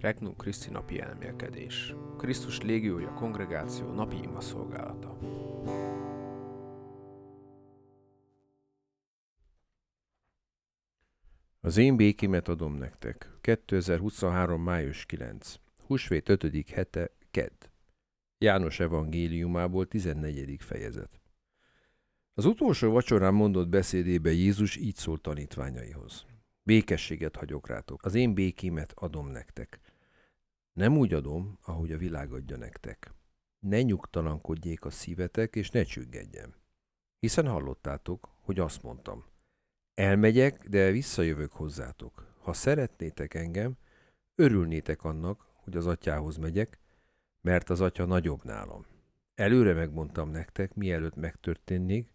Regnum Christi napi elmélkedés. Krisztus légiója kongregáció napi ima szolgálata. Az én békémet adom nektek. 2023. május 9. Húsvét 5. hete, Kedd. János evangéliumából 14. fejezet. Az utolsó vacsorán mondott beszédébe Jézus így szólt tanítványaihoz. Békességet hagyok rátok, az én békémet adom nektek. Nem úgy adom, ahogy a világ adja nektek. Ne nyugtalankodjék a szívetek, és ne csüggedjen. Hiszen hallottátok, hogy azt mondtam. Elmegyek, de visszajövök hozzátok. Ha szeretnétek engem, örülnétek annak, hogy az atyához megyek, mert az atya nagyobb nálam. Előre megmondtam nektek, mielőtt megtörténnék,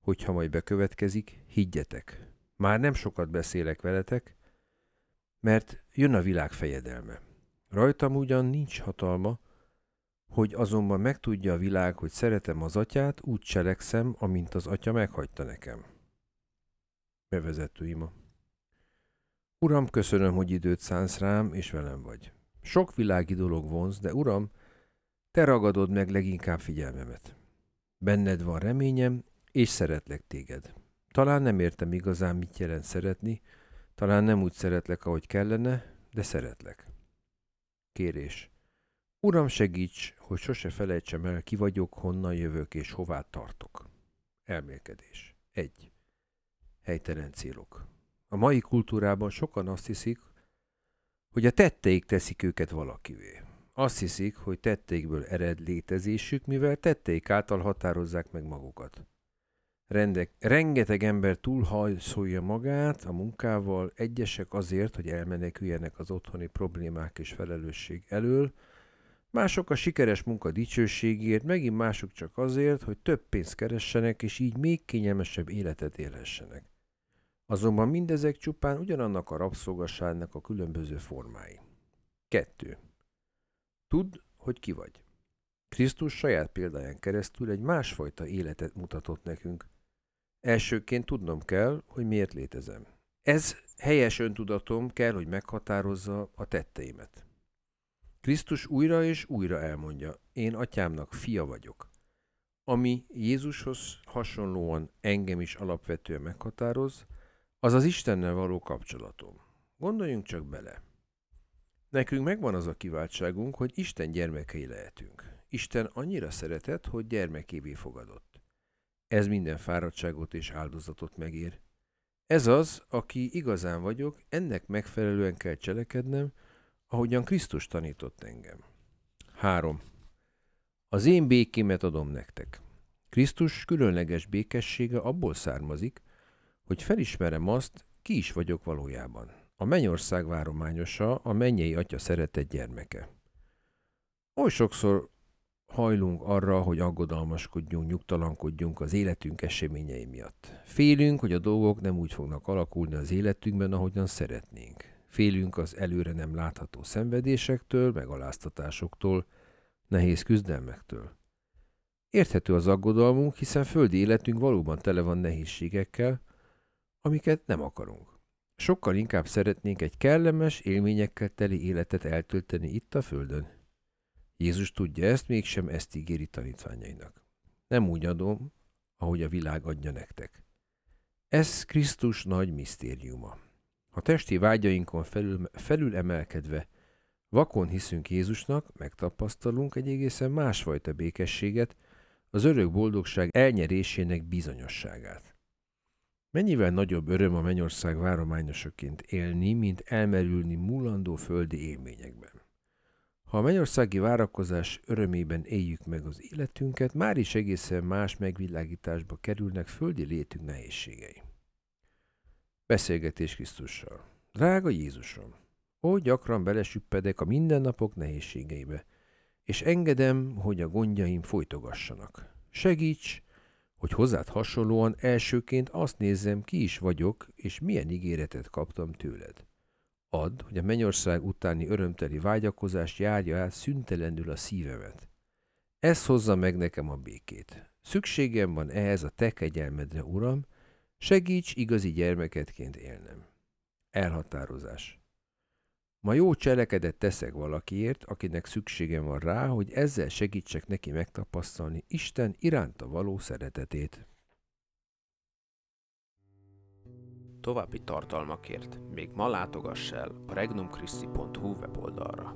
hogy ha majd bekövetkezik, higgyetek. Már nem sokat beszélek veletek, mert jön a világ fejedelme. Rajtam ugyan nincs hatalma, hogy azonban megtudja a világ, hogy szeretem az atyát, úgy cselekszem, amint az atya meghagyta nekem. Bevezető ima. Uram, köszönöm, hogy időt szánsz rám, és velem vagy. Sok világi dolog vonz, de Uram, te ragadod meg leginkább figyelmemet. Benned van reményem, és szeretlek téged. Talán nem értem igazán, mit jelent szeretni, talán nem úgy szeretlek, ahogy kellene, de szeretlek. Kérés. Uram, segíts, hogy sose felejtsem el, ki vagyok, honnan jövök és hová tartok. Elmélkedés. 1. Helytelen célok. A mai kultúrában sokan azt hiszik, hogy a tetteik teszik őket valakivé. Azt hiszik, hogy tetteikből ered létezésük, mivel tetteik által határozzák meg magukat. Rendek, rengeteg ember túlhajszolja magát a munkával, egyesek azért, hogy elmeneküljenek az otthoni problémák és felelősség elől, mások a sikeres munka dicsőségért, megint mások csak azért, hogy több pénzt keressenek, és így még kényelmesebb életet élhessenek. Azonban mindezek csupán ugyanannak a rabszolgasságnak a különböző formái. 2. Tudd, hogy ki vagy. Krisztus saját példáján keresztül egy másfajta életet mutatott nekünk. Elsőként tudnom kell, hogy miért létezem. Ez helyes öntudatom kell, hogy meghatározza a tetteimet. Krisztus újra és újra elmondja, én atyámnak fia vagyok. Ami Jézushoz hasonlóan engem is alapvetően meghatároz, az az Istennel való kapcsolatom. Gondoljunk csak bele. Nekünk megvan az a kiváltságunk, hogy Isten gyermekei lehetünk. Isten annyira szeretett, hogy gyermekévé fogadott. Ez minden fáradtságot és áldozatot megér. Ez az, aki igazán vagyok, ennek megfelelően kell cselekednem, ahogyan Krisztus tanított engem. 3. Az én békémet adom nektek. Krisztus különleges békessége abból származik, hogy felismerem azt, ki is vagyok valójában. A mennyország várományosa, a mennyei atya szeretett gyermeke. Oly sokszor hajlunk arra, hogy aggodalmaskodjunk, nyugtalankodjunk az életünk eseményei miatt. Félünk, hogy a dolgok nem úgy fognak alakulni az életünkben, ahogyan szeretnénk. Félünk az előre nem látható szenvedésektől, megaláztatásoktól, nehéz küzdelmektől. Érthető az aggodalmunk, hiszen földi életünk valóban tele van nehézségekkel, amiket nem akarunk. Sokkal inkább szeretnénk egy kellemes, élményekkel teli életet eltölteni itt a Földön. Jézus tudja ezt, mégsem ezt ígéri tanítványainak. Nem úgy adom, ahogy a világ adja nektek. Ez Krisztus nagy misztériuma. Ha testi vágyainkon felül, felül emelkedve vakon hiszünk Jézusnak, megtapasztalunk egy egészen másfajta békességet, az örök boldogság elnyerésének bizonyosságát. Mennyivel nagyobb öröm a mennyország várományosaként élni, mint elmerülni múlandó földi élményekben. A mennyországi várakozás örömében éljük meg az életünket, már is egészen más megvilágításba kerülnek földi létünk nehézségei. Beszélgetés Krisztussal. Drága Jézusom, ó gyakran belesüppedek a mindennapok nehézségeibe, és engedem, hogy a gondjaim folytogassanak. Segíts, hogy hozzád hasonlóan elsőként azt nézzem, ki is vagyok, és milyen ígéretet kaptam tőled. Add, hogy a mennyország utáni örömteli vágyakozás járja át szüntelenül a szívemet. Ez hozza meg nekem a békét. Szükségem van ehhez a te kegyelmedre, Uram, segíts igazi gyermeketként élnem. Elhatározás. Ma jó cselekedet teszek valakiért, akinek szükségem van rá, hogy ezzel segítsek neki megtapasztalni Isten iránta való szeretetét. További tartalmakért még ma látogass el a regnumchristi.hu weboldalra.